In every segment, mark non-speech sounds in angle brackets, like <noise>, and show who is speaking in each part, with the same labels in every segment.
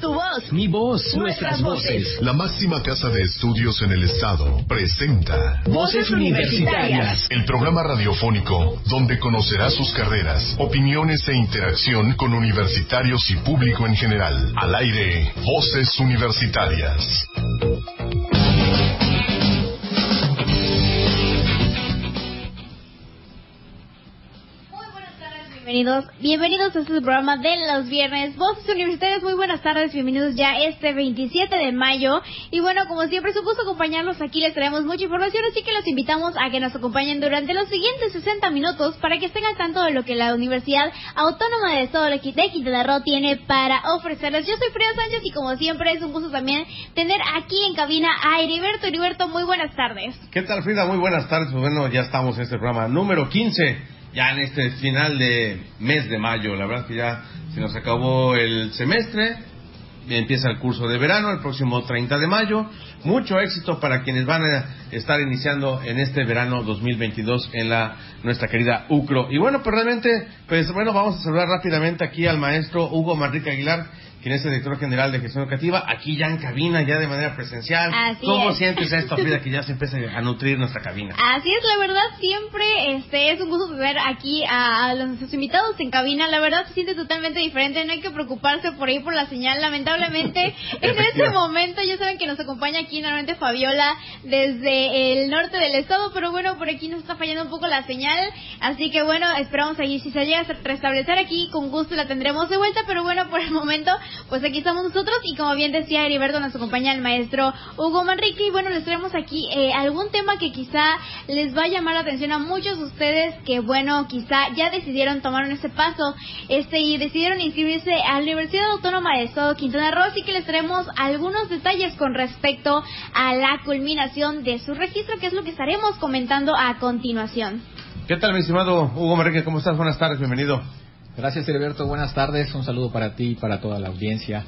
Speaker 1: Tu voz.
Speaker 2: Mi voz. Nuestras voces.
Speaker 3: La máxima casa de estudios en el estado presenta
Speaker 2: Voces Universitarias.
Speaker 3: El programa radiofónico donde conocerá sus carreras, opiniones e interacción con universitarios y público en general. Al aire, Voces Universitarias.
Speaker 4: Bienvenidos. A este programa de los viernes. Voces Universitarias, muy buenas tardes, bienvenidos ya este 27 de mayo. Y bueno, como siempre, es un gusto acompañarlos aquí, les traemos mucha información, así que los invitamos a que nos acompañen durante los siguientes 60 minutos para que estén al tanto de lo que la Universidad Autónoma de Estado de Quintana Roo tiene para ofrecerles. Yo soy Frida Sánchez y como siempre es un gusto también tener aquí en cabina a Heriberto. Heriberto, muy buenas tardes.
Speaker 5: ¿Qué tal Frida? Muy buenas tardes. Pues bueno, ya estamos en este programa número 15 ya en este final de mes de mayo. La verdad que ya se nos acabó el semestre, empieza el curso de verano el próximo 30 de mayo. Mucho éxito para quienes van a estar iniciando en este verano 2022 en la nuestra querida UCRO. Y bueno, pues realmente, pues bueno, vamos a saludar rápidamente aquí al maestro Hugo Manrique Aguilar, quien es el director general de gestión educativa, aquí ya en cabina, ya de manera presencial.
Speaker 4: Así
Speaker 5: ¿Cómo
Speaker 4: es.
Speaker 5: sientes esto, Frida, que ya se empieza a nutrir nuestra cabina?
Speaker 4: Así es, la verdad, siempre este es un gusto ver aquí a, a los, nuestros invitados en cabina. La verdad se siente totalmente diferente, no hay que preocuparse por ahí por la señal. Lamentablemente, <laughs> <laughs> en este momento ya saben que nos acompaña aquí normalmente Fabiola desde el norte del estado, pero bueno, por aquí nos está fallando un poco la señal. Así que bueno, esperamos ahí, si se llega a restablecer aquí, con gusto la tendremos de vuelta, pero bueno, por el momento, pues aquí estamos nosotros y como bien decía Heriberto, nos acompaña el maestro Hugo Manrique y bueno, les traemos aquí eh, algún tema que quizá les va a llamar la atención a muchos de ustedes que bueno, quizá ya decidieron tomar ese paso este y decidieron inscribirse a la Universidad Autónoma de Estado Quintana Roo, así que les traemos algunos detalles con respecto a la culminación de su registro, que es lo que estaremos comentando a continuación.
Speaker 5: ¿Qué tal, mi estimado Hugo Manrique? ¿Cómo estás? Buenas tardes, bienvenido.
Speaker 2: Gracias, Heriberto. Buenas tardes. Un saludo para ti y para toda la audiencia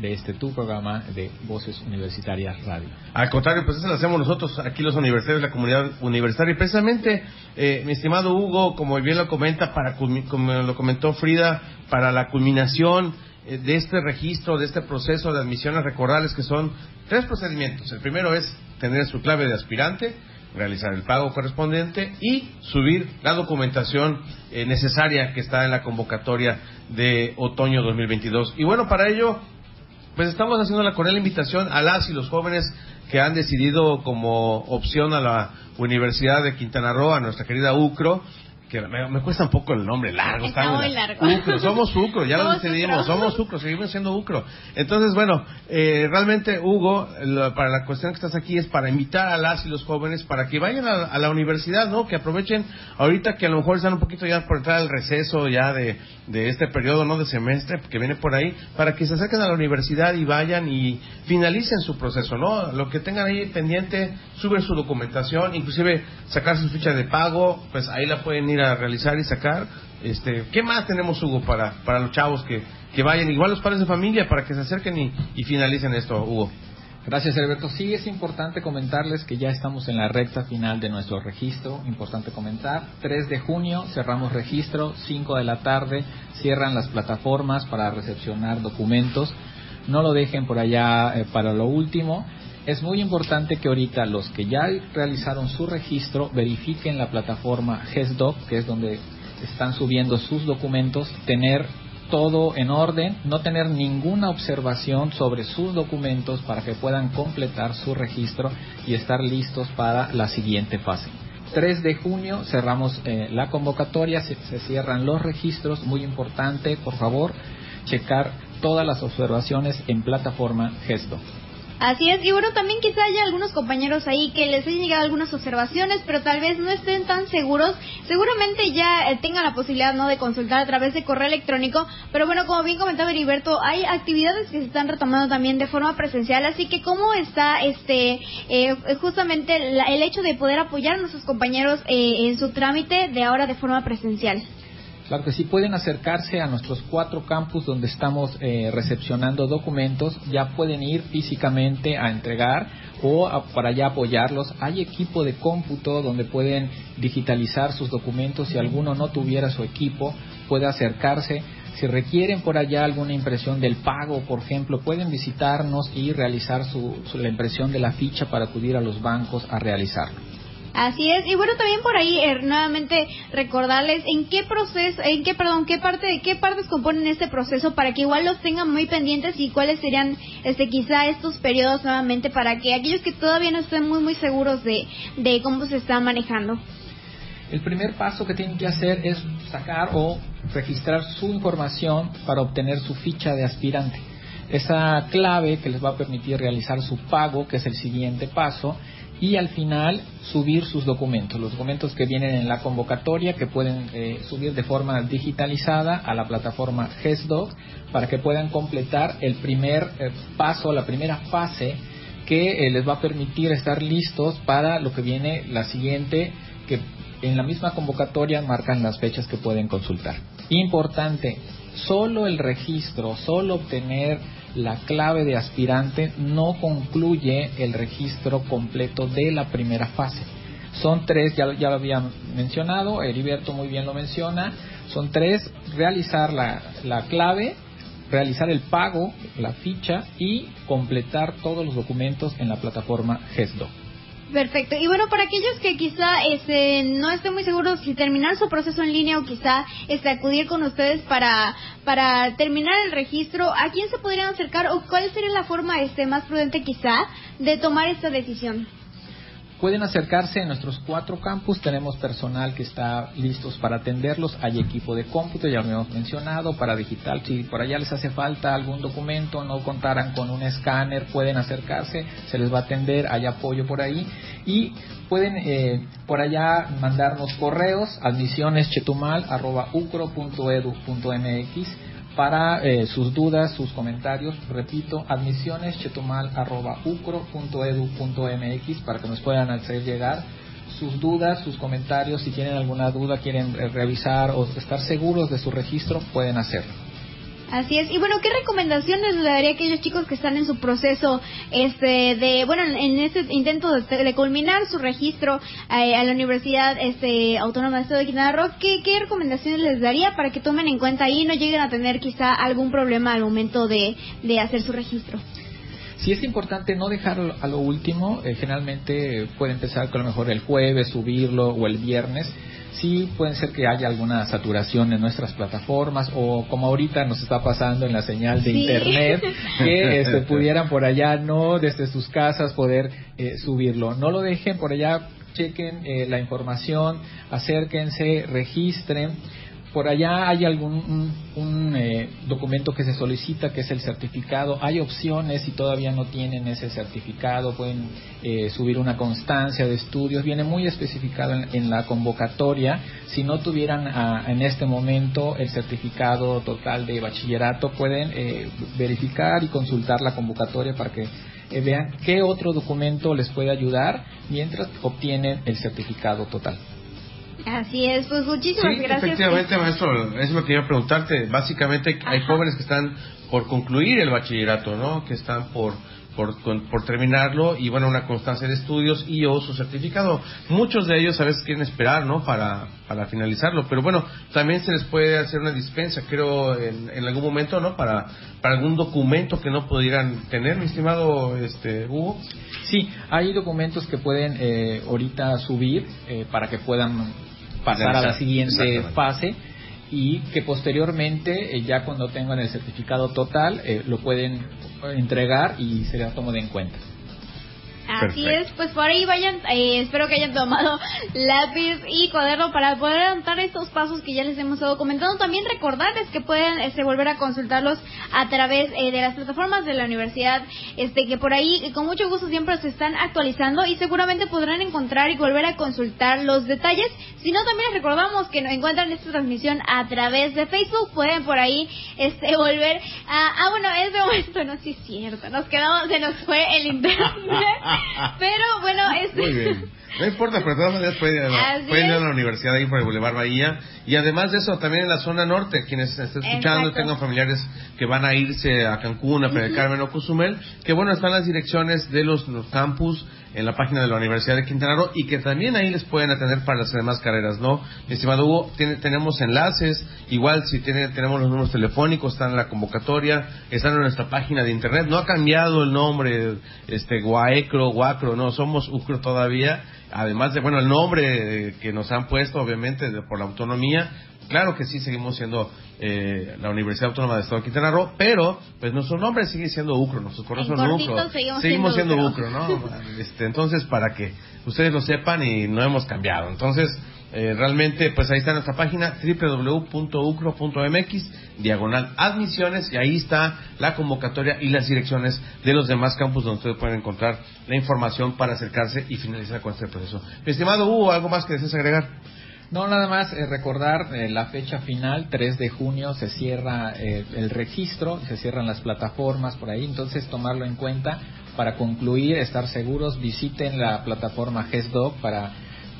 Speaker 2: de este tu programa de Voces Universitarias Radio.
Speaker 5: Al contrario, pues eso lo hacemos nosotros, aquí los universitarios, la comunidad universitaria. Y precisamente, eh, mi estimado Hugo, como bien lo comenta, para como lo comentó Frida, para la culminación eh, de este registro, de este proceso de admisiones, recordarles que son tres procedimientos. El primero es tener su clave de aspirante, realizar el pago correspondiente y subir la documentación eh, necesaria que está en la convocatoria de otoño 2022. Y bueno, para ello pues estamos haciendo la cordial invitación a las y los jóvenes que han decidido como opción a la Universidad de Quintana Roo, a nuestra querida UCRO, que me, me cuesta un poco el nombre largo.
Speaker 4: Está
Speaker 5: muy
Speaker 4: largo.
Speaker 5: UCRO, somos UCRO, ya lo decidimos, somos UCRO, seguimos siendo UCRO. Entonces, bueno, eh, realmente, Hugo, lo- para la cuestión que estás aquí es para invitar a las y los jóvenes para que vayan a, a la universidad, ¿no? Que aprovechen ahorita que a lo mejor están un poquito ya por entrar al receso ya de, de este periodo, ¿no? De semestre que viene por ahí, para que se acerquen a la universidad y vayan y finalicen su proceso, ¿no? Lo que tengan ahí pendiente, suben su documentación, inclusive sacar su ficha de pago, pues ahí la pueden ir a realizar y sacar. Este, ¿Qué más tenemos, Hugo, para, para los chavos que, que vayan? Igual los padres de familia, para que se acerquen y, finalicen esto, Hugo.
Speaker 2: Gracias, Heriberto. Sí, es importante comentarles que ya estamos en la recta final de nuestro registro. Importante comentar. 3 de junio cerramos registro, 5 de la tarde cierran las plataformas para recepcionar documentos. No lo dejen por allá eh, para lo último. Es muy importante que ahorita los que ya realizaron su registro verifiquen la plataforma GESDoc, que es donde están subiendo sus documentos, tener todo en orden, no tener ninguna observación sobre sus documentos para que puedan completar su registro y estar listos para la siguiente fase. 3 de junio cerramos eh, la convocatoria, se, se cierran los registros, muy importante, por favor, checar todas las observaciones en plataforma Gesto.
Speaker 4: Así es, y bueno, también quizá haya algunos compañeros ahí que les hayan llegado algunas observaciones, pero tal vez no estén tan seguros. Seguramente ya eh, tengan la posibilidad no de consultar a través de correo electrónico, pero bueno, como bien comentaba Heriberto, hay actividades que se están retomando también de forma presencial, así que cómo está este eh, justamente la- el hecho de poder apoyar a nuestros compañeros eh, en su trámite de ahora de forma presencial.
Speaker 2: Claro que sí, pueden acercarse a nuestros cuatro campus donde estamos eh, recepcionando documentos, ya pueden ir físicamente a entregar o para ya apoyarlos. Hay equipo de cómputo donde pueden digitalizar sus documentos. Si alguno no tuviera su equipo, puede acercarse Si requieren por allá alguna impresión del pago, por ejemplo, pueden visitarnos y realizar su, la impresión de la ficha para acudir a los bancos a realizarlo.
Speaker 4: Así es, y bueno, también por ahí eh, nuevamente recordarles en qué proceso, en qué, perdón, qué parte, de qué partes componen este proceso para que igual los tengan muy pendientes y cuáles serían, este, quizá estos periodos nuevamente para que aquellos que todavía no estén muy, muy seguros de, de cómo se está manejando.
Speaker 2: El primer paso que tienen que hacer es sacar o registrar su información para obtener su ficha de aspirante. Esa clave que les va a permitir realizar su pago, que es el siguiente paso, y al final subir sus documentos, los documentos que vienen en la convocatoria que pueden eh, subir de forma digitalizada a la plataforma GESDOC para que puedan completar el primer eh, paso, la primera fase que eh, les va a permitir estar listos para lo que viene la siguiente que en la misma convocatoria marcan las fechas que pueden consultar. Importante, solo el registro, solo obtener la clave de aspirante no concluye el registro completo de la primera fase. Son tres, ya, ya lo había mencionado, Heriberto muy bien lo menciona, son tres, realizar la, la clave, realizar el pago, la ficha y completar todos los documentos en la plataforma GESDO.
Speaker 4: Perfecto. Y bueno, para aquellos que quizá este, no estén muy seguros si terminar su proceso en línea o quizá este, acudir con ustedes para, para terminar el registro, ¿a quién se podrían acercar o cuál sería la forma este, más prudente quizá de tomar esta decisión?
Speaker 2: Pueden acercarse en nuestros cuatro campus, tenemos personal que está listos para atenderlos, hay equipo de cómputo, ya lo hemos mencionado, para digital, si por allá les hace falta algún documento, no contaran con un escáner, pueden acercarse, se les va a atender, hay apoyo por ahí. Y pueden eh, por allá mandarnos correos admisioneschetumal.ucro.edu.mx para eh, sus dudas, sus comentarios, repito, admisiones.chetumal.ucro.edu.mx para que nos puedan hacer llegar sus dudas, sus comentarios, si tienen alguna duda, quieren eh, revisar o estar seguros de su registro, pueden hacerlo.
Speaker 4: Así es. Y bueno, ¿qué recomendaciones le daría a aquellos chicos que están en su proceso este de bueno, en este intento de, culminar su registro eh, a la Universidad este Autónoma de Estado de Quintana Roo? ¿qué, ¿Qué recomendaciones les daría para que tomen en cuenta y no lleguen a tener quizá algún problema al momento de, de hacer su registro?
Speaker 2: Sí es importante no dejarlo a lo último, eh, generalmente puede empezar con lo mejor el jueves, subirlo o el viernes, sí puede ser que haya alguna saturación en nuestras plataformas o como ahorita nos está pasando en la señal de internet <laughs> que este, pudieran por allá no desde sus casas poder eh, subirlo. No lo dejen por allá chequen eh, la información acérquense registren por allá hay algún un, eh, documento que se solicita que es el certificado. Hay opciones si todavía no tienen ese certificado, pueden eh, subir una constancia de estudios. Viene muy especificado en, la convocatoria. Si no tuvieran ah, en este momento el certificado total de bachillerato, pueden eh, verificar y consultar la convocatoria para que vean qué otro documento les puede ayudar mientras obtienen el certificado total.
Speaker 4: Así es, pues muchísimas
Speaker 5: sí,
Speaker 4: gracias.
Speaker 5: Efectivamente, maestro, es lo que iba a preguntarte. Básicamente hay jóvenes que están por concluir el bachillerato, ¿no? Que están por por, por, terminarlo y bueno, una constancia de estudios y o su certificado. Muchos de ellos a veces quieren esperar, ¿no? Para, para finalizarlo, pero bueno, también se les puede hacer una dispensa, creo, en, en algún momento, ¿no? Para, para algún documento que no pudieran tener, mi estimado este, Hugo.
Speaker 2: Sí, hay documentos que pueden eh, ahorita subir eh, para que puedan pasar a la siguiente fase y que posteriormente, eh, ya cuando tengan el certificado total, eh, lo pueden entregar y se les toma en cuenta.
Speaker 4: Así es, pues por ahí vayan, eh, espero que hayan tomado <laughs> lápiz y cuaderno para poder anotar estos pasos que ya les hemos estado comentando. También recordarles que pueden este, volver a consultarlos a través eh, de las plataformas de la universidad, este que por ahí con mucho gusto siempre se están actualizando y seguramente podrán encontrar y volver a consultar los detalles. Si no, también les recordamos que nos encuentran esta transmisión a través de Facebook, pueden por ahí este <laughs> volver a... Ah, bueno, es de momento no, sí es cierto, nos quedamos, se nos fue el <laughs> internet. Pero bueno, este,
Speaker 5: No importa, pero todas maneras pueden, ir a la universidad ahí por el Boulevard Bahía. Y además de eso, también en la zona norte, quienes estén escuchando y tengan familiares que van a irse a Cancún, a Pedro Carmen o Cozumel, que bueno, están las direcciones de los, campus en la página de la Universidad de Quintana Roo y que también ahí les pueden atender para las demás carreras, ¿no? estimado Hugo, tenemos enlaces, igual si tiene, tenemos los números telefónicos, están en la convocatoria, están en nuestra página de internet, no ha cambiado el nombre, este, Guaecro, Guacro, no, somos UCRO todavía, además de, bueno, el nombre que nos han puesto, obviamente, por la autonomía, claro que sí seguimos siendo eh, la Universidad Autónoma de Estado de Quintana Roo, pero pues nuestro nombre sigue siendo UCRO, nuestros son UCRO. Seguimos, siendo, UCRO, ¿no? <laughs> este, entonces, para que ustedes lo sepan y no hemos cambiado. Entonces, eh, realmente, pues ahí está nuestra página www.ucro.mx, diagonal admisiones, y ahí está la convocatoria y las direcciones de los demás campus donde ustedes pueden encontrar la información para acercarse y finalizar con este proceso. Mi estimado Hugo, ¿algo más que desees agregar?
Speaker 2: No, nada más eh, recordar eh, la fecha final, 3 de junio se cierra el registro, se cierran las plataformas por ahí, entonces tomarlo en cuenta para concluir, estar seguros, visiten la plataforma GESDOC para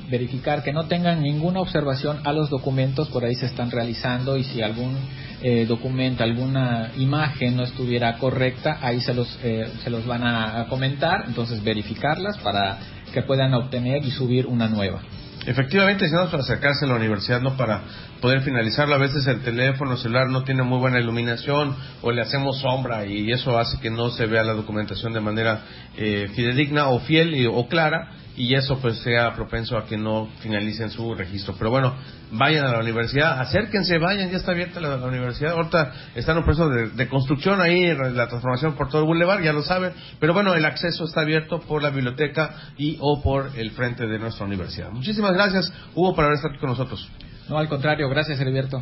Speaker 2: verificar que no tengan ninguna observación a los documentos, por ahí se están realizando y si algún eh, documento, alguna imagen no estuviera correcta, ahí se los, eh, se los van a comentar, entonces verificarlas para que puedan obtener y subir una nueva.
Speaker 5: Efectivamente, no para acercarse a la universidad, no para poder finalizarlo. A veces el teléfono celular no tiene muy buena iluminación o le hacemos sombra y eso hace que no se vea la documentación de manera eh, fidedigna o fiel o clara y eso pues sea propenso a que no finalicen su registro. Pero bueno, vayan a la universidad, acérquense, vayan, ya está abierta la, universidad. Ahorita está en un proceso de, construcción ahí, la transformación por todo el boulevard, ya lo saben. Pero bueno, el acceso está abierto por la biblioteca y o por el frente de nuestra universidad. Muchísimas gracias, Hugo, por haber estado aquí con nosotros.
Speaker 2: No, al contrario, gracias, Heriberto.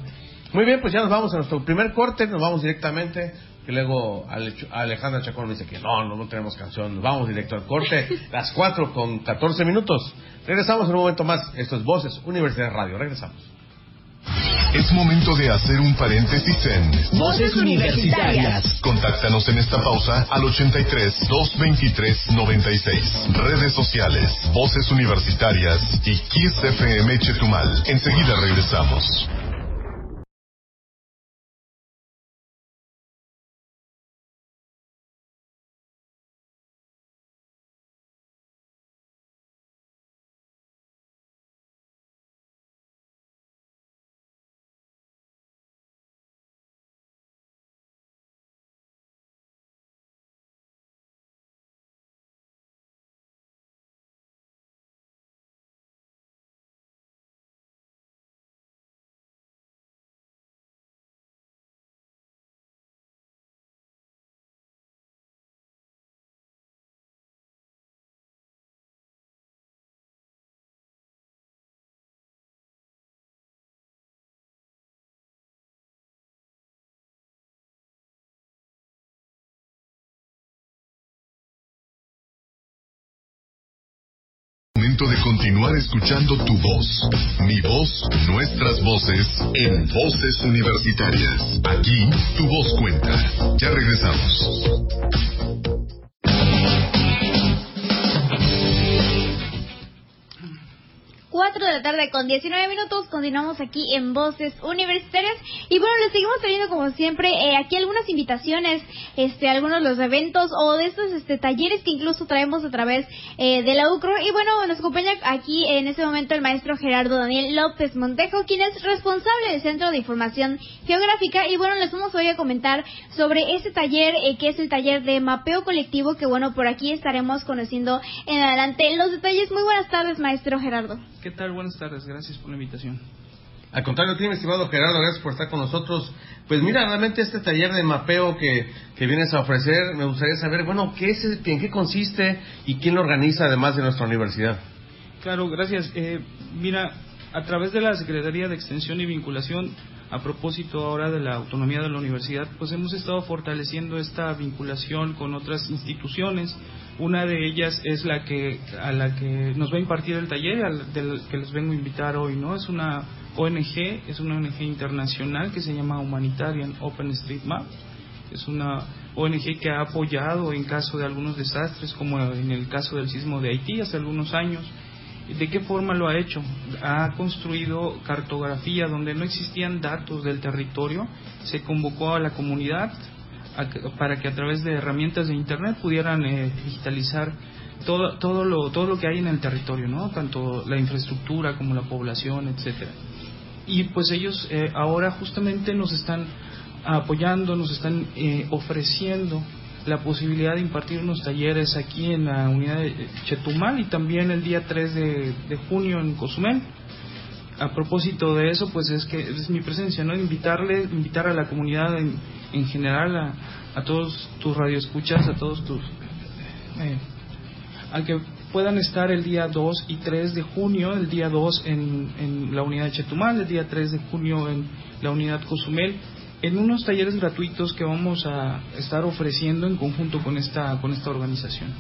Speaker 5: Muy bien, pues ya nos vamos a nuestro primer corte, nos vamos directamente que luego Alejandra Chacón me dice que no, no, no tenemos canción, vamos directo al corte, <laughs> las 4 con 14 minutos. Regresamos en un momento más, esto es Voces Universidad Radio, regresamos.
Speaker 3: Es momento de hacer un paréntesis en
Speaker 1: Voces Universitarias.
Speaker 3: Contáctanos en esta pausa al 83 223 96. Redes sociales, Voces Universitarias y Kiss FM Chetumal. Enseguida regresamos. De continuar escuchando tu voz, mi voz, nuestras voces, en voces universitarias. Aquí tu voz cuenta. Ya regresamos.
Speaker 4: 4 de la tarde con 19 minutos. Continuamos aquí en Voces Universitarias. Y bueno, les seguimos teniendo como siempre eh, aquí algunas invitaciones, este, algunos de los eventos o de estos este, talleres que incluso traemos a través eh, de la UCRO. Y bueno, nos acompaña aquí en este momento el maestro Gerardo Daniel López Montejo, quien es responsable del Centro de Información Geográfica. Y bueno, les vamos hoy a comentar sobre este taller, eh, que es el taller de mapeo colectivo, que bueno, por aquí estaremos conociendo en adelante los detalles. Muy buenas tardes, maestro Gerardo.
Speaker 6: ¿Qué tal? Buenas tardes, gracias por la invitación.
Speaker 5: Al contrario, mi estimado Gerardo, gracias por estar con nosotros. Pues mira, realmente este taller de mapeo que, que vienes a ofrecer, me gustaría saber, bueno, ¿qué es, ¿en qué consiste y quién lo organiza además de nuestra universidad?
Speaker 6: Claro, gracias. Eh, mira, a través de la Secretaría de Extensión y Vinculación, a propósito ahora de la autonomía de la universidad, pues hemos estado fortaleciendo esta vinculación con otras instituciones, una de ellas es la que a la que nos va a impartir el taller, al, del que les vengo a invitar hoy, ¿no? Es una ONG, es una ONG internacional que se llama Humanitarian Open Street Map. Es una ONG que ha apoyado en caso de algunos desastres, como en el caso del sismo de Haití hace algunos años. ¿De qué forma lo ha hecho? Ha construido cartografía donde no existían datos del territorio, se convocó a la comunidad para que a través de herramientas de Internet pudieran eh, digitalizar todo, todo, lo, todo lo que hay en el territorio, ¿no? tanto la infraestructura como la población, etcétera. Y pues ellos eh, ahora justamente nos están apoyando, nos están eh, ofreciendo la posibilidad de impartir unos talleres aquí en la unidad de Chetumal y también el día 3 de, junio en Cozumel. A propósito de eso, pues es que es mi presencia, ¿no? Invitarle, invitar a la comunidad en, en general, a, a, todos tus radioescuchas, a todos tus... Eh, a que puedan estar el día 2 y 3 de junio, el día 2 en, en la unidad de Chetumal, el día 3 de junio en la unidad Cozumel, en unos talleres gratuitos que vamos a estar ofreciendo en conjunto con esta, con esta organización.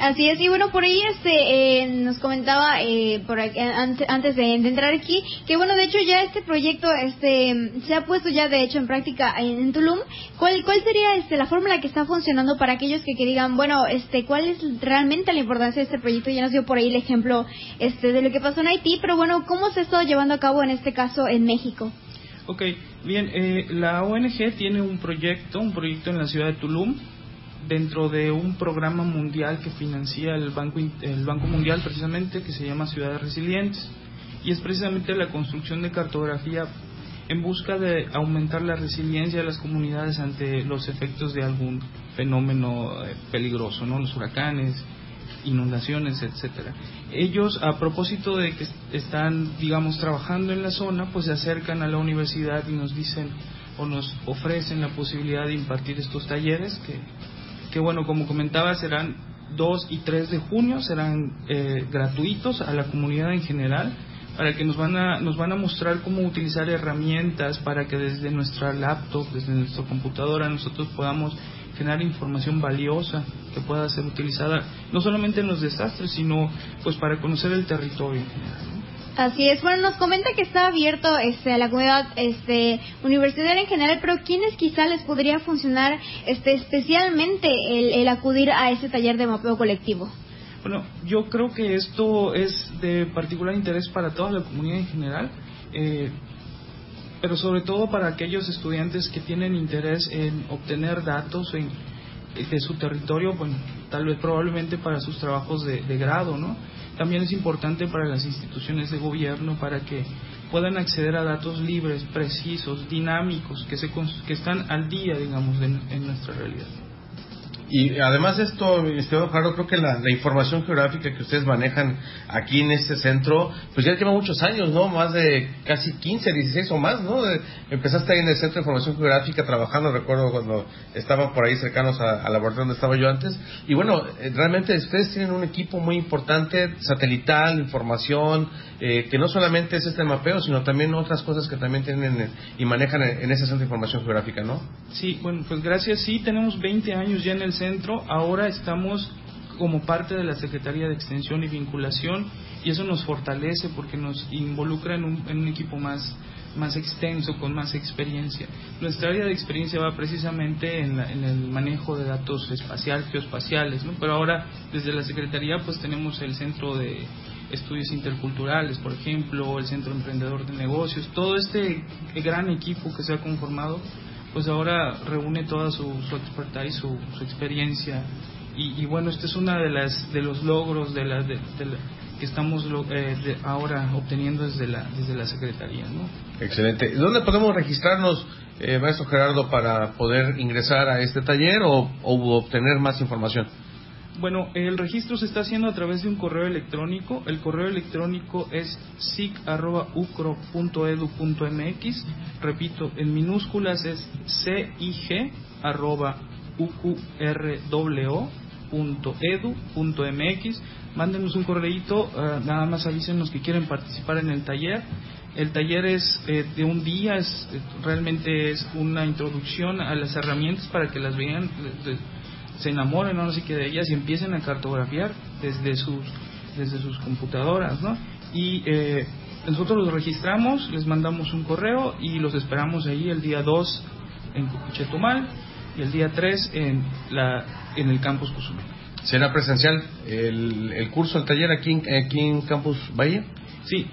Speaker 4: Así es, y bueno, por ahí este, eh, nos comentaba eh, por antes, de, entrar aquí que bueno, de hecho ya este proyecto este, se ha puesto ya de hecho en práctica en, Tulum. ¿Cuál, ¿Cuál sería este, la fórmula que está funcionando para aquellos que, que, digan, bueno, este, cuál es realmente la importancia de este proyecto? Ya nos dio por ahí el ejemplo este, de lo que pasó en Haití, pero bueno, ¿cómo se está llevando a cabo en este caso en México?
Speaker 6: Ok, bien, eh, la ONG tiene un proyecto, un proyecto en la ciudad de Tulum, dentro de un programa mundial que financia el Banco, el Banco Mundial precisamente, que se llama Ciudades Resilientes, y es precisamente la construcción de cartografía en busca de aumentar la resiliencia de las comunidades ante los efectos de algún fenómeno eh, peligroso, ¿no? Los huracanes, inundaciones, etcétera. Ellos, a propósito de que están, digamos, trabajando en la zona, pues se acercan a la universidad y nos dicen o nos ofrecen la posibilidad de impartir estos talleres que, que bueno, como comentaba, serán 2 y 3 de junio, serán eh, gratuitos a la comunidad en general para que nos van a nos van a mostrar cómo utilizar herramientas para que desde nuestra laptop, desde nuestra computadora nosotros podamos generar información valiosa que pueda ser utilizada no solamente en los desastres, sino pues para conocer el territorio.
Speaker 4: Así es, bueno, nos comenta que está abierto este, a la comunidad este, universitaria en general, pero ¿quiénes quizá les podría funcionar este, especialmente el, acudir a ese taller de mapeo colectivo?
Speaker 6: Bueno, yo creo que esto es de particular interés para toda la comunidad en general. Eh, pero sobre todo para aquellos estudiantes que tienen interés en obtener datos de su territorio, bueno, tal vez probablemente para sus trabajos de, grado, ¿no? También es importante para las instituciones de gobierno para que puedan acceder a datos libres, precisos, dinámicos, que, se, que están al día, digamos, en nuestra realidad.
Speaker 5: Y además esto, estimado Jaro, creo que la, información geográfica que ustedes manejan aquí en este centro, pues ya lleva muchos años, ¿no? Más de casi 15, 16 o más, ¿no? empezaste ahí en el Centro de Información Geográfica trabajando, recuerdo cuando estaban por ahí cercanos a, la laboratorio donde estaba yo antes. Y bueno, eh, realmente ustedes tienen un equipo muy importante, satelital, información, eh, que no solamente es este mapeo, sino también otras cosas que también tienen y manejan en, en ese Centro de Información Geográfica, ¿no?
Speaker 6: Sí, bueno, pues gracias. Sí, tenemos 20 años ya en el centro, ahora estamos como parte de la Secretaría de Extensión y Vinculación y eso nos fortalece porque nos involucra en un, en un equipo más, más extenso, con más experiencia. Nuestra área de experiencia va precisamente en, en, el manejo de datos espaciales, geoespaciales, ¿no? pero ahora desde la Secretaría pues tenemos el Centro de Estudios Interculturales, por ejemplo, el Centro Emprendedor de Negocios, todo este gran equipo que se ha conformado pues ahora reúne toda su, su expertise, su, su experiencia. Y, bueno, este es uno de, las, de los logros de la, de, que estamos eh, ahora obteniendo desde la, desde la Secretaría. ¿no?
Speaker 5: Excelente. ¿Dónde podemos registrarnos, eh, maestro Gerardo, para poder ingresar a este taller o, o obtener más información?
Speaker 6: Bueno, el registro se está haciendo a través de un correo electrónico. El correo electrónico es sic.ucro.edu.mx. Repito, en minúsculas es cig.uqrwo.edu.mx. Mándenos un correíto, uh, nada más avísenos que quieren participar en el taller. El taller es eh, de un día, es, realmente es una introducción a las herramientas para que las vean se enamoren, no sé qué de ellas y empiecen a cartografiar desde sus, desde sus computadoras, ¿no? Y eh, nosotros los registramos, les mandamos un correo y los esperamos ahí el día 2 en Chetumal y el día 3 en, la, en el campus Cozumel.
Speaker 5: ¿Será presencial el, el curso, el taller aquí en, aquí en Campus Bahía?
Speaker 6: Sí,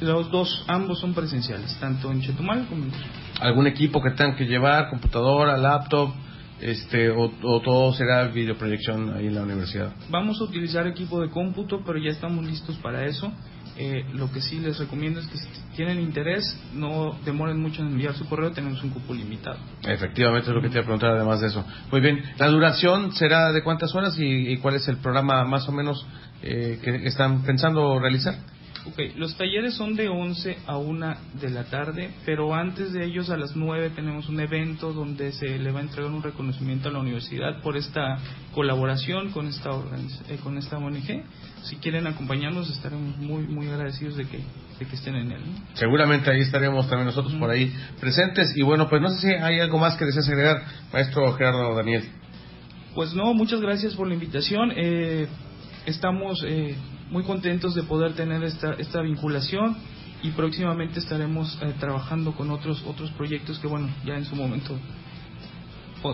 Speaker 6: los dos, ambos son presenciales, tanto en Chetumal como en
Speaker 5: ¿Algún equipo que tengan que llevar, computadora, laptop, este, o, o todo será videoproyección ahí en la universidad?
Speaker 6: Vamos a utilizar equipo de cómputo, pero ya estamos listos para eso. Eh, lo que sí les recomiendo es que si tienen interés, no demoren mucho en enviar su correo, tenemos un cupo limitado.
Speaker 5: Efectivamente, es lo que te iba a preguntar además de eso. Muy bien, ¿la duración será de cuántas horas y, y cuál es el programa más o menos eh, que están pensando realizar?
Speaker 6: Ok, los talleres son de 11 a 1 de la tarde, pero antes de ellos a las 9 tenemos un evento donde se le va a entregar un reconocimiento a la universidad por esta colaboración con esta, eh, con esta ONG. Si quieren acompañarnos estaremos muy muy agradecidos de que, de que estén en él. ¿no?
Speaker 5: Seguramente ahí estaremos también nosotros por ahí presentes. Y bueno, pues no sé si hay algo más que deseas agregar, maestro Gerardo Daniel.
Speaker 6: Pues no, muchas gracias por la invitación. Eh, estamos eh, muy contentos de poder tener esta, esta vinculación y próximamente estaremos eh, trabajando con otros otros proyectos que bueno ya en su momento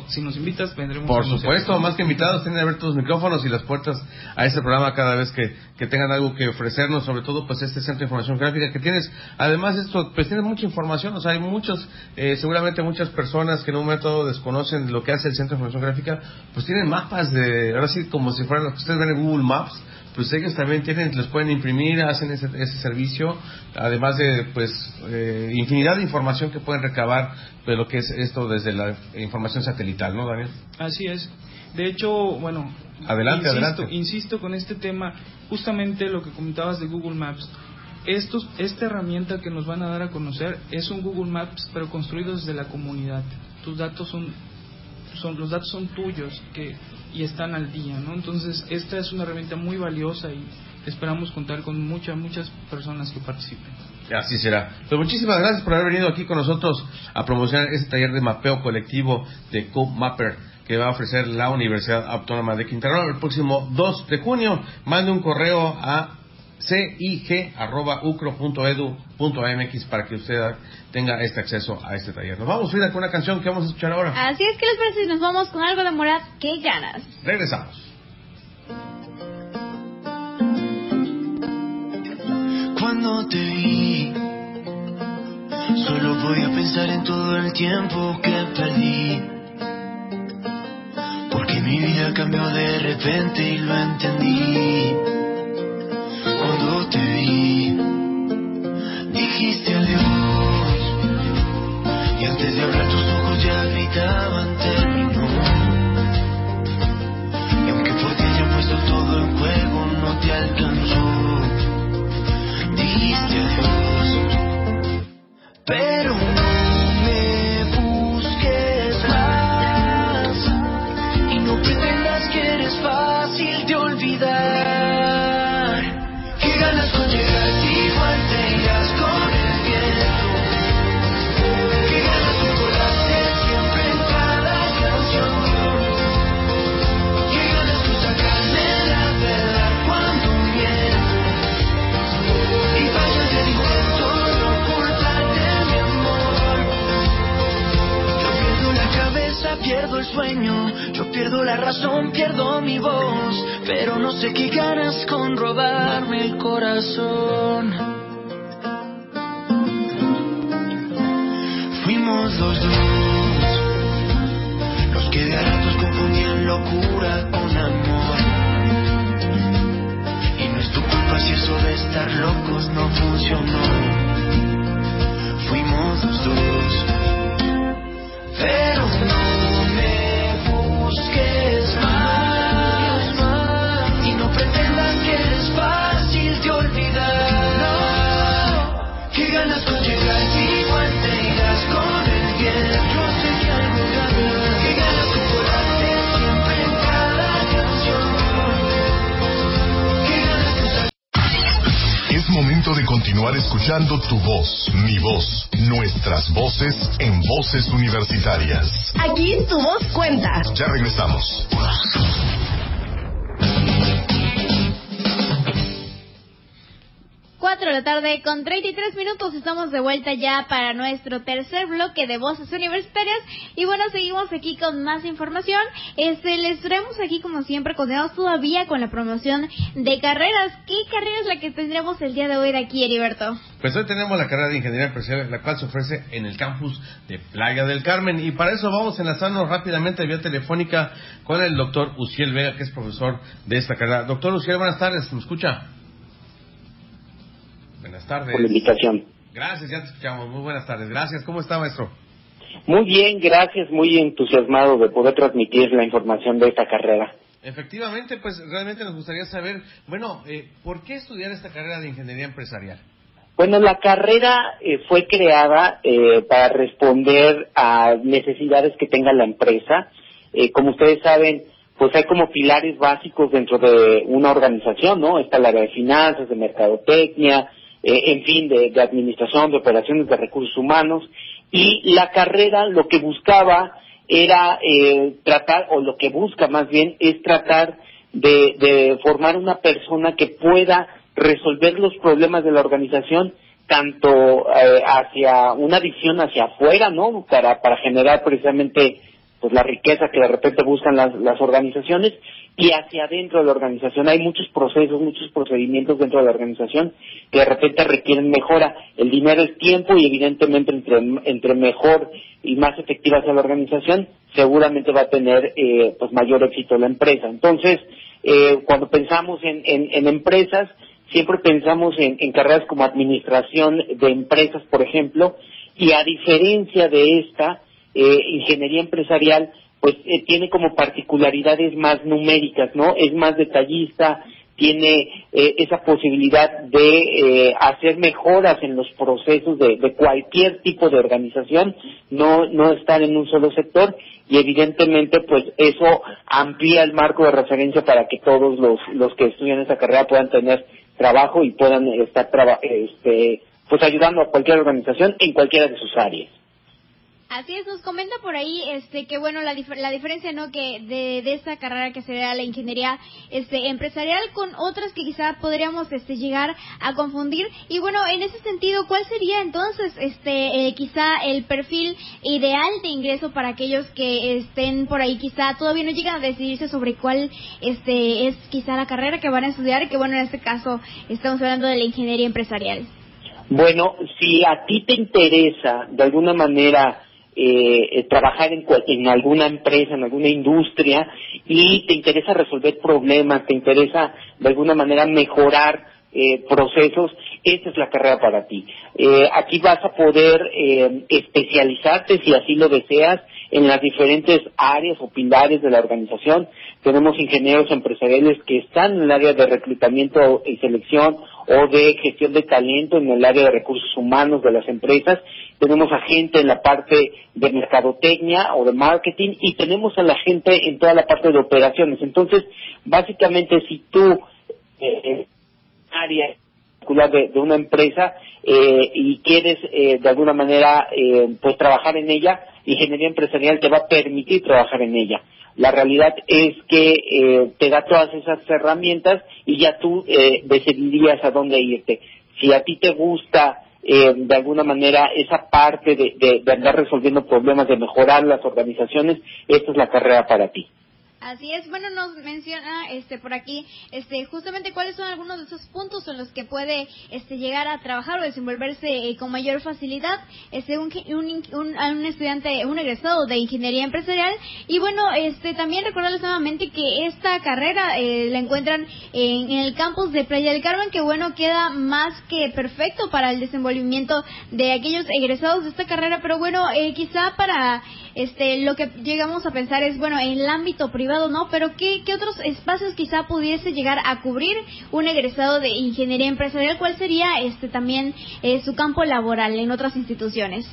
Speaker 6: si nos invitas vendremos
Speaker 5: Por
Speaker 6: a
Speaker 5: supuesto, más que invitados, tienen abiertos los micrófonos y las puertas a este programa cada vez que, que tengan algo que ofrecernos, sobre todo pues este centro de información gráfica que tienes. Además esto, pues tienes mucha información, o sea, hay muchos, eh, seguramente muchas personas que en un momento desconocen lo que hace el centro de información gráfica, pues tienen mapas de, ahora sí, como si fueran los que ustedes ven en Google Maps, pues ellos también tienen, los pueden imprimir, hacen ese, ese servicio, además de pues eh, infinidad de información que pueden recabar de lo que es esto desde la información satelital, ¿no, Daniel?
Speaker 6: Así es. De hecho, bueno,
Speaker 5: Adelante,
Speaker 6: insisto,
Speaker 5: adelante.
Speaker 6: insisto con este tema, justamente lo que comentabas de Google Maps. Estos, esta herramienta que nos van a dar a conocer es un Google Maps, pero construido desde la comunidad. Tus datos son, son los datos son tuyos que y están al día, ¿no? Entonces, esta es una herramienta muy valiosa y esperamos contar con muchas muchas personas que participen.
Speaker 5: Así será. Pues muchísimas gracias por haber venido aquí con nosotros a promocionar este taller de mapeo colectivo de Code Mapper que va a ofrecer la Universidad Autónoma de Quintana el próximo 2 de junio. Mande un correo a cig.ucro.edu.mx para que usted tenga este acceso a este taller. Nos vamos a ir con una canción que vamos a escuchar ahora.
Speaker 4: Así es que les parece si nos vamos con algo de Morat, qué ganas.
Speaker 5: Regresamos.
Speaker 7: Cuando te vi, solo podía pensar en todo el tiempo que perdí. Porque mi vida cambió de repente y lo entendí. Cuando te vi, dijiste adiós. Y antes de hablar tus ojos ya gritaban terminó. Y aunque por ti haya puesto todo en juego, no te alcanzó dijiste adiós. Pero
Speaker 3: escuchando tu voz, mi voz, nuestras voces en voces universitarias.
Speaker 1: Aquí tu voz cuenta.
Speaker 3: Ya regresamos.
Speaker 4: 4 de la tarde con 33 minutos. Estamos de vuelta ya para nuestro tercer bloque de Voces Universitarias. Y bueno, seguimos aquí con más información. Este, les traemos aquí, como siempre, continuamos todavía con la promoción de carreras. ¿Qué carrera es la que tendremos el día de hoy aquí, Heriberto?
Speaker 5: Pues hoy tenemos la carrera de Ingeniería Empresarial, la cual se ofrece en el campus de Playa del Carmen. Y para eso vamos a enlazarnos rápidamente vía telefónica con el doctor Uciel Vega, que es profesor de esta carrera. Doctor Uciel, buenas tardes, ¿me escucha? Buenas tardes.
Speaker 8: por la invitación.
Speaker 5: Gracias, ya te escuchamos. Muy buenas tardes. Gracias. ¿Cómo está, maestro?
Speaker 8: Muy bien, gracias, muy entusiasmado de poder transmitir la información de esta carrera.
Speaker 5: Efectivamente, pues realmente nos gustaría saber, bueno, eh, ¿por qué estudiar esta carrera de ingeniería empresarial?
Speaker 8: Bueno, la carrera eh, fue creada eh, para responder a necesidades que tenga la empresa. Eh, como ustedes saben, pues hay como pilares básicos dentro de una organización, ¿no? Está el área de finanzas, de mercadotecnia, eh, en fin, de, de administración, de operaciones de recursos humanos. Y la carrera lo que buscaba era eh, tratar, o lo que busca más bien, es tratar de, de formar una persona que pueda resolver los problemas de la organización tanto eh, hacia una visión hacia afuera, ¿no? Para, para generar precisamente pues la riqueza que de repente buscan las, las organizaciones y hacia adentro de la organización. Hay muchos procesos, muchos procedimientos dentro de la organización que de repente requieren mejora. El dinero es tiempo y evidentemente entre, entre mejor y más efectiva sea la organización, seguramente va a tener eh, pues mayor éxito la empresa. Entonces, eh, cuando pensamos en, en, empresas, siempre pensamos en, en carreras como administración de empresas, por ejemplo, y a diferencia de esta, eh, ingeniería empresarial, pues eh, tiene como particularidades más numéricas, ¿no? Es más detallista, tiene eh, esa posibilidad de eh, hacer mejoras en los procesos de, cualquier tipo de organización, no, no estar en un solo sector y evidentemente pues eso amplía el marco de referencia para que todos los, los que estudian esa carrera puedan tener trabajo y puedan estar este, pues ayudando a cualquier organización en cualquiera de sus áreas.
Speaker 4: Así es, nos comenta por ahí este que bueno la, dif- la diferencia no que de, de esta carrera que sería la ingeniería este empresarial con otras que quizá podríamos este llegar a confundir. Y bueno en ese sentido cuál sería entonces este eh, quizá el perfil ideal de ingreso para aquellos que estén por ahí quizá todavía no llegan a decidirse sobre cuál este es quizá la carrera que van a estudiar que bueno en este caso estamos hablando de la ingeniería empresarial.
Speaker 8: Bueno, si a ti te interesa de alguna manera eh, eh, trabajar en, en alguna empresa, en alguna industria y te interesa resolver problemas, te interesa de alguna manera mejorar eh, procesos, esta es la carrera para ti. Eh, aquí vas a poder eh, especializarte, si así lo deseas, en las diferentes áreas o pilares de la organización. Tenemos ingenieros empresariales que están en el área de reclutamiento y selección o de gestión de talento en el área de recursos humanos de las empresas. Tenemos a gente en la parte de mercadotecnia o de marketing y tenemos a la gente en toda la parte de operaciones. Entonces, básicamente, si tú eh, área de, de una empresa eh, y quieres eh, de alguna manera eh, pues trabajar en ella, ingeniería empresarial te va a permitir trabajar en ella. La realidad es que eh, te da todas esas herramientas y ya tú eh, decidirías a dónde irte. Si a ti te gusta eh, de alguna manera esa parte de, de, de andar resolviendo problemas, de mejorar las organizaciones, esta es la carrera para ti.
Speaker 4: Así es, bueno, nos menciona este por aquí, este justamente cuáles son algunos de esos puntos en los que puede este llegar a trabajar o desenvolverse eh, con mayor facilidad. Este un, un, un, un estudiante, un egresado de ingeniería empresarial. Y bueno, este también recordarles nuevamente que esta carrera eh, la encuentran en, en el campus de Playa del Carmen, que bueno, queda más que perfecto para el desenvolvimiento de aquellos egresados de esta carrera, pero bueno, eh, quizá para este lo que llegamos a pensar es bueno, en el ámbito privado ¿no? Pero ¿qué, ¿qué, otros espacios quizá pudiese llegar a cubrir un egresado de ingeniería empresarial? ¿Cuál sería este también eh, su campo laboral en otras instituciones?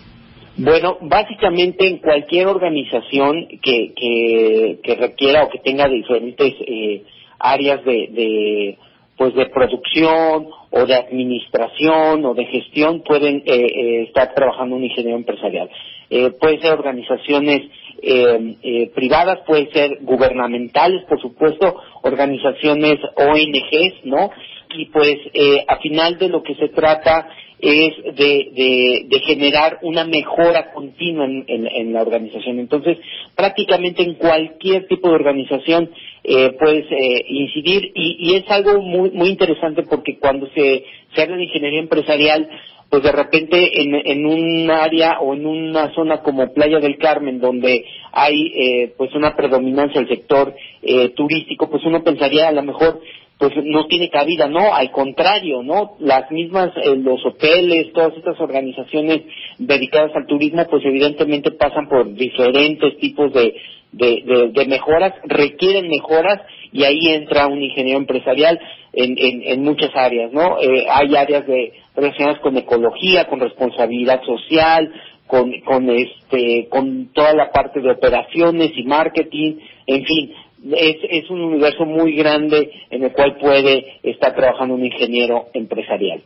Speaker 8: Bueno, básicamente en cualquier organización que, que, que requiera o que tenga diferentes eh, áreas de, de, pues de producción o de administración o de gestión pueden eh, eh, estar trabajando un ingeniero empresarial. Eh, puede ser organizaciones eh, eh, privadas, puede ser gubernamentales, por supuesto, organizaciones ONGs, ¿no? y pues eh, a final de lo que se trata es de, de, generar una mejora continua en, en, la organización. Entonces, prácticamente en cualquier tipo de organización eh, puedes eh, incidir y, y, es algo muy, muy interesante porque cuando se, se habla de ingeniería empresarial, pues de repente en, en un área o en una zona como Playa del Carmen, donde hay eh, pues una predominancia del sector eh, turístico, pues uno pensaría a lo mejor pues no tiene cabida, no, al contrario, ¿no? Las mismas, eh, los hoteles, todas estas organizaciones dedicadas al turismo, pues evidentemente pasan por diferentes tipos de, de, de, mejoras, requieren mejoras y ahí entra un ingeniero empresarial en, en, en muchas áreas, ¿no? Eh, hay áreas de, relacionadas con ecología, con responsabilidad social, con, con, este, con toda la parte de operaciones y marketing, en fin, es, es un universo muy grande en el cual puede estar trabajando un ingeniero empresarial.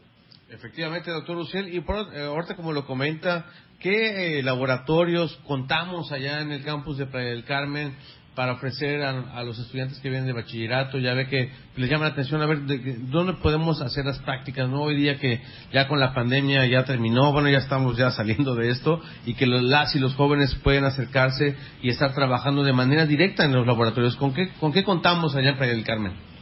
Speaker 5: Efectivamente, doctor Luciel. Y por, eh, ahorita, como lo comenta, ¿qué eh, laboratorios contamos allá en el campus de Playa del Carmen? Para ofrecer a, los estudiantes que vienen de bachillerato, ya ve que les llama la atención a ver de, dónde podemos hacer las prácticas, ¿no? Hoy día que ya con la pandemia ya terminó, bueno, ya estamos ya saliendo de esto y que los, las y los jóvenes pueden acercarse y estar trabajando de manera directa en los laboratorios. ¿Con qué, con qué contamos allá en Playa del Carmen?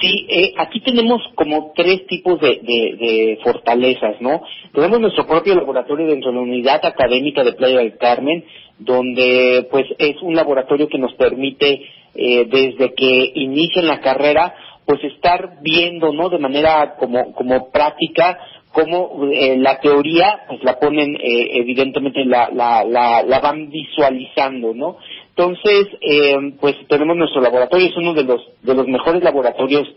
Speaker 8: Sí, eh, aquí tenemos como tres tipos de, de, fortalezas, ¿no? Tenemos nuestro propio laboratorio dentro de la unidad académica de Playa del Carmen, donde pues es un laboratorio que nos permite eh, desde que inician la carrera pues estar viendo no de manera como como práctica cómo eh, la teoría pues la ponen eh, evidentemente la, la, la, la van visualizando no entonces pues tenemos nuestro laboratorio es uno de los de los mejores laboratorios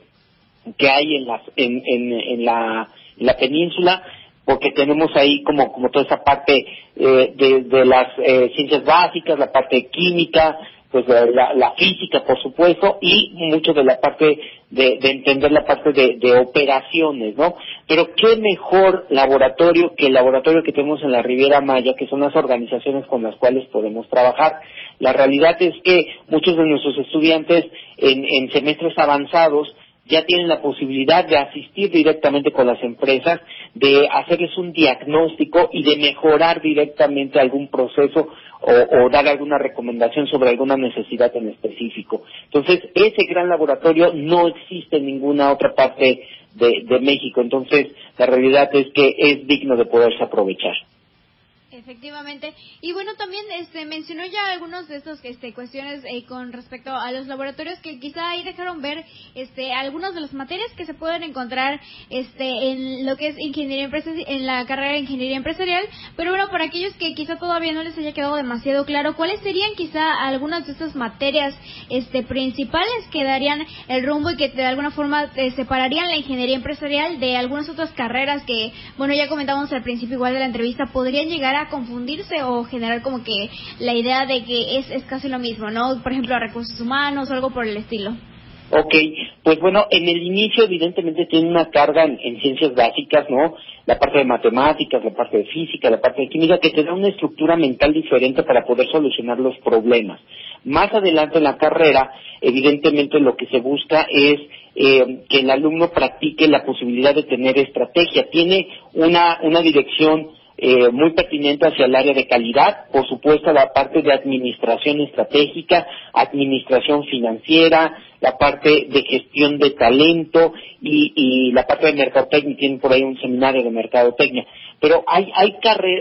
Speaker 8: que hay en las en, en, en la en la península porque tenemos ahí como, como toda esa parte eh, de, las eh, ciencias básicas, la parte química, pues la, la, física, por supuesto, y mucho de la parte de, de entender la parte de, operaciones, ¿no? Pero qué mejor laboratorio que el laboratorio que tenemos en la Riviera Maya, que son las organizaciones con las cuales podemos trabajar. La realidad es que muchos de nuestros estudiantes en, en semestres avanzados ya tienen la posibilidad de asistir directamente con las empresas, de hacerles un diagnóstico y de mejorar directamente algún proceso o, dar alguna recomendación sobre alguna necesidad en específico. Entonces, ese gran laboratorio no existe en ninguna otra parte de, México. Entonces, la realidad es que es digno de poderse aprovechar.
Speaker 4: Efectivamente. Y bueno, también este, mencionó ya algunos de estos este, cuestiones eh, con respecto a los laboratorios que quizá ahí dejaron ver este, algunas de las materias que se pueden encontrar este, en lo que es ingeniería en la carrera de ingeniería empresarial. Pero bueno, para aquellos que quizá todavía no les haya quedado demasiado claro, ¿cuáles serían quizá algunas de estas materias este, principales que darían el rumbo y que de alguna forma eh, separarían la ingeniería empresarial de algunas otras carreras que, bueno, ya comentamos al principio igual de la entrevista, podrían llegar a confundirse o generar como que la idea de que es, es casi lo mismo, ¿no? Por ejemplo, recursos humanos o algo por el estilo.
Speaker 8: Ok, pues bueno, en el inicio evidentemente tiene una carga en, ciencias básicas, ¿no? La parte de matemáticas, la parte de física, la parte de química, que te da una estructura mental diferente para poder solucionar los problemas. Más adelante en la carrera, evidentemente lo que se busca es eh, que el alumno practique la posibilidad de tener estrategia. Tiene una, una dirección eh, muy pertinente hacia el área de calidad, por supuesto la parte de administración estratégica, administración financiera, la parte de gestión de talento y, la parte de mercadotecnia, tienen por ahí un seminario de mercadotecnia. Pero hay, hay,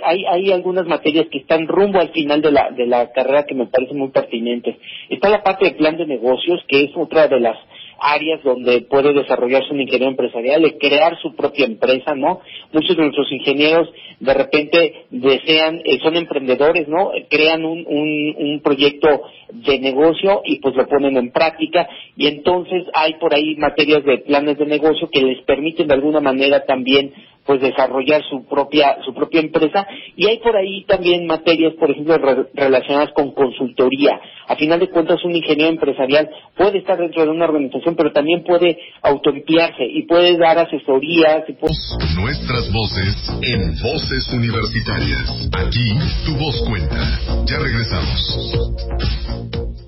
Speaker 8: hay, hay algunas materias que están rumbo al final de la, de la carrera que me parecen muy pertinentes. Está la parte de plan de negocios, que es otra de las áreas donde puede desarrollarse un ingeniero empresarial, de crear su propia empresa, ¿no? Muchos de nuestros ingenieros de repente desean, eh, son emprendedores, ¿no? Crean un, un, un proyecto de negocio y pues lo ponen en práctica y entonces hay por ahí materias de planes de negocio que les permiten de alguna manera también pues desarrollar su propia su propia empresa. Y hay por ahí también materias por ejemplo relacionadas con consultoría. A final de cuentas un ingeniero empresarial puede estar dentro de una organización pero también puede autoemplearse y puede dar asesorías y
Speaker 3: nuestras voces en voces universitarias. Aquí tu voz cuenta. Ya regresamos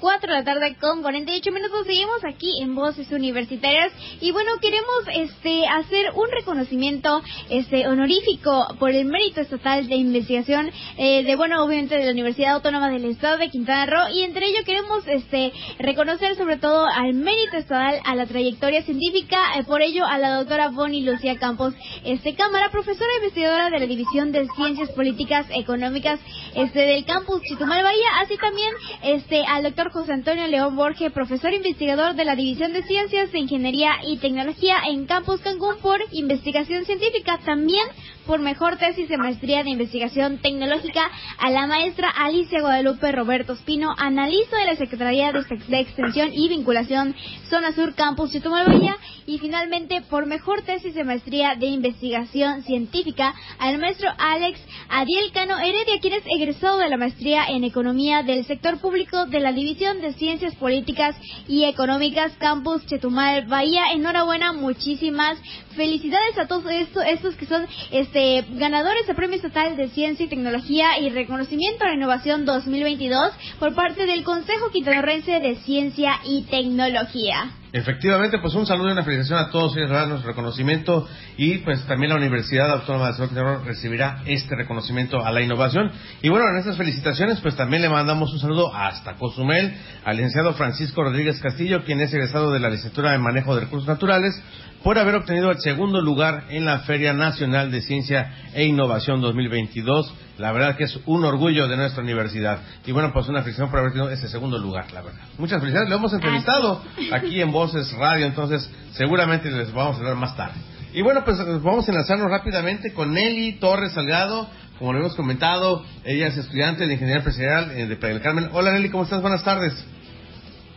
Speaker 4: la tarde con 48 minutos. Seguimos aquí en Voces Universitarias. Y bueno, queremos este hacer un reconocimiento este honorífico por el mérito estatal de investigación eh, de bueno, obviamente de la Universidad Autónoma del Estado de Quintana Roo. Y entre ello queremos este reconocer sobre todo al mérito estatal, a la trayectoria científica, eh, por ello a la doctora Bonnie Lucía Campos, este cámara, profesora investigadora de la División de Ciencias Políticas Económicas este del campus Chitumal Bahía, así también este al doctor José Antonio León Borges, profesor investigador de la División de Ciencias de Ingeniería y Tecnología en Campus Cancún por investigación científica, también por mejor tesis de maestría de investigación tecnológica a la maestra Alicia Guadalupe Roberto Espino, analista de la Secretaría de, Extensión y Vinculación Zona Sur Campus Chitumal Bahía y finalmente por mejor tesis de maestría de investigación científica al maestro Alex Adiel Cano Heredia, quien es egresado de la maestría en economía del sector público de la División de Ciencias Políticas y Económicas Campus Chetumal Bahía. Enhorabuena, muchísimas felicidades a todos estos, estos que son este ganadores del Premio Estatal de Ciencia y Tecnología y Reconocimiento a la Innovación 2022 por parte del Consejo Quintanarrense de Ciencia y Tecnología.
Speaker 5: Efectivamente, pues un saludo y una felicitación a todos ellos, nuestro reconocimiento y pues también la Universidad Autónoma de Ciudad recibirá este reconocimiento a la innovación. Y bueno, en estas felicitaciones pues también le mandamos un saludo hasta Cozumel al licenciado Francisco Rodríguez Castillo, quien es egresado de la licenciatura de Manejo de Recursos Naturales por haber obtenido el segundo lugar en la Feria Nacional de Ciencia e Innovación 2022. La verdad que es un orgullo de nuestra universidad. Y bueno, pues una felicitación por haber tenido ese segundo lugar, la verdad. Muchas felicidades. Lo hemos entrevistado aquí en Voces Radio, entonces seguramente les vamos a hablar más tarde. Y bueno, pues vamos a enlazarnos rápidamente con Nelly Torres Salgado. Como lo hemos comentado, ella es estudiante de Ingeniería Empresarial eh, de Playa del Carmen. Hola Nelly, ¿cómo estás? Buenas tardes.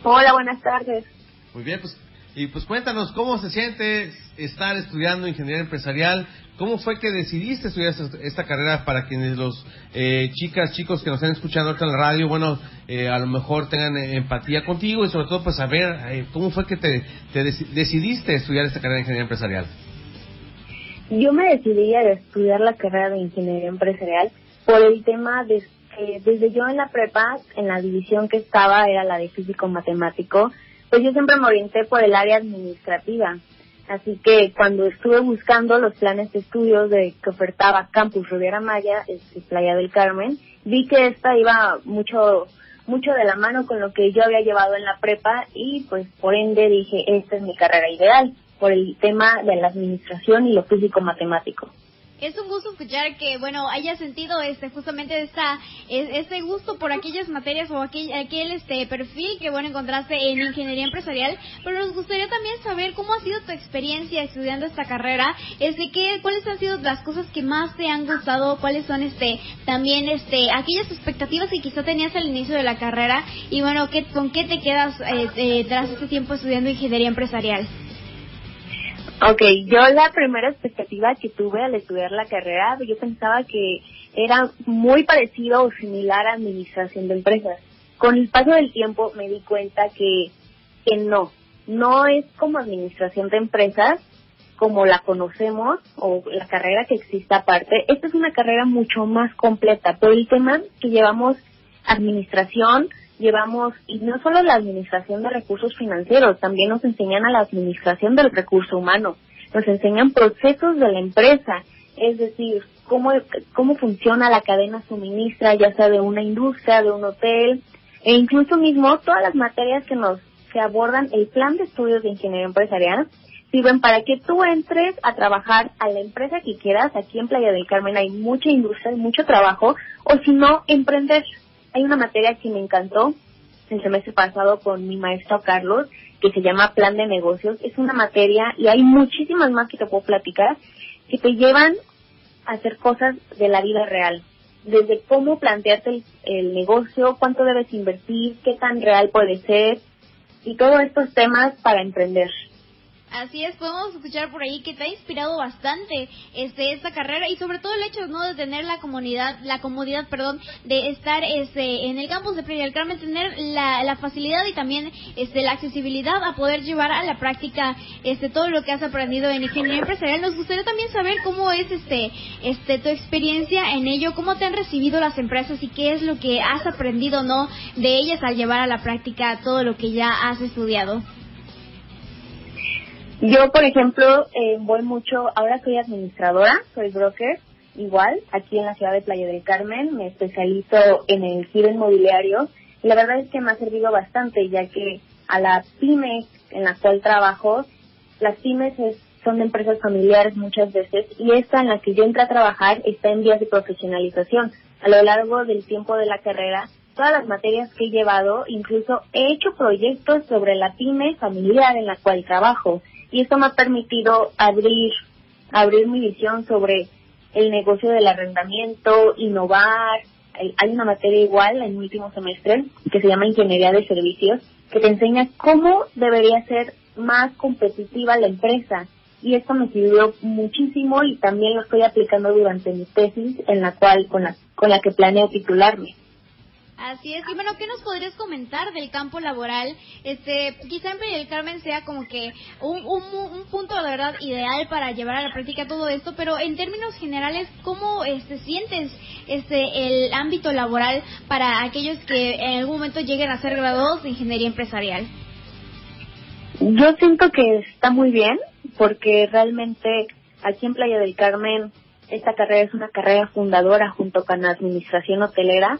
Speaker 9: Hola, buenas tardes.
Speaker 5: Muy bien, pues y pues cuéntanos cómo se siente estar estudiando ingeniería empresarial, cómo fue que decidiste estudiar esta, carrera para quienes los eh, chicas, chicos que nos están escuchando ahorita en la radio, bueno, eh, a lo mejor tengan eh, empatía contigo y sobre todo pues saber eh, cómo fue que te, decidiste estudiar esta carrera de ingeniería empresarial.
Speaker 9: Yo me decidí a estudiar la carrera de ingeniería empresarial por el tema de que desde yo en la prepa, en la división que estaba, era la de físico matemático, pues yo siempre me orienté por el área administrativa. Así que cuando estuve buscando los planes de estudios de que ofertaba Campus Riviera Maya, este, Playa del Carmen, vi que esta iba mucho mucho de la mano con lo que yo había llevado en la prepa y pues por ende dije, esta es mi carrera ideal por el tema de la administración y lo físico matemático
Speaker 4: es un gusto escuchar que, bueno, haya sentido este justamente esta ese gusto por aquellas materias o aquel, aquel este perfil que, bueno, encontraste en ingeniería empresarial, pero nos gustaría también saber cómo ha sido tu experiencia estudiando esta carrera, este que cuáles han sido las cosas que más te han gustado, cuáles son este también este aquellas expectativas que quizá tenías al inicio de la carrera y bueno, ¿qué, con qué te quedas eh, eh, tras este tiempo estudiando ingeniería empresarial.
Speaker 9: Ok, yo la primera expectativa que tuve al estudiar la carrera, yo pensaba que era muy parecido o similar a administración de empresas. Con el paso del tiempo me di cuenta que, que no, no es como administración de empresas como la conocemos o la carrera que existe aparte. Esta es una carrera mucho más completa por el tema que llevamos administración, llevamos, y no solo la administración de recursos financieros, también nos enseñan a la administración del recurso humano, nos enseñan procesos de la empresa, es decir, cómo, cómo funciona la cadena suministra, ya sea de una industria, de un hotel, e incluso mismo todas las materias que nos que abordan el plan de estudios de ingeniería empresarial sirven para que tú entres a trabajar a la empresa que quieras. Aquí en Playa del Carmen hay mucha industria, hay mucho trabajo, o si no, emprender hay una materia que me encantó el semestre pasado con mi maestro Carlos, que se llama Plan de Negocios. Es una materia, y hay muchísimas más que te puedo platicar, que te llevan a hacer cosas de la vida real. Desde cómo plantearte el, el negocio, cuánto debes invertir, qué tan real puede ser, y todos estos temas para emprender.
Speaker 4: Así es, podemos escuchar por ahí que te ha inspirado bastante este esta carrera y sobre todo el hecho no de tener la comunidad, la comodidad, perdón, de estar este en el campus de Playa del Carmen, tener la, la facilidad y también este la accesibilidad a poder llevar a la práctica este todo lo que has aprendido en ingeniería empresarial. Nos gustaría también saber cómo es este este tu experiencia en ello, cómo te han recibido las empresas y qué es lo que has aprendido no de ellas al llevar a la práctica todo lo que ya has estudiado.
Speaker 9: Yo, por ejemplo, eh, voy mucho, ahora soy administradora, soy broker, igual, aquí en la ciudad de Playa del Carmen, me especializo en el giro inmobiliario y la verdad es que me ha servido bastante, ya que a la pyme en la cual trabajo, las pymes es- son de empresas familiares muchas veces y esta en la que yo entré a trabajar está en vías de profesionalización. A lo largo del tiempo de la carrera, todas las materias que he llevado, incluso he hecho proyectos sobre la pyme familiar en la cual trabajo y esto me ha permitido abrir abrir mi visión sobre el negocio del arrendamiento, innovar. Hay una materia igual en mi último semestre que se llama Ingeniería de Servicios, que te enseña cómo debería ser más competitiva la empresa. Y esto me sirvió muchísimo y también lo estoy aplicando durante mi tesis, en la cual, con la, con la que planeo titularme.
Speaker 4: Así es. Y bueno, ¿qué nos podrías comentar del campo laboral? Este, quizá en Playa del Carmen sea como que un, un, un punto, de verdad, ideal para llevar a la práctica todo esto, pero en términos generales, ¿cómo este, sientes este, el ámbito laboral para aquellos que en algún momento lleguen a ser graduados de ingeniería empresarial?
Speaker 9: Yo siento que está muy bien porque realmente aquí en Playa del Carmen esta carrera es una carrera fundadora junto con la administración hotelera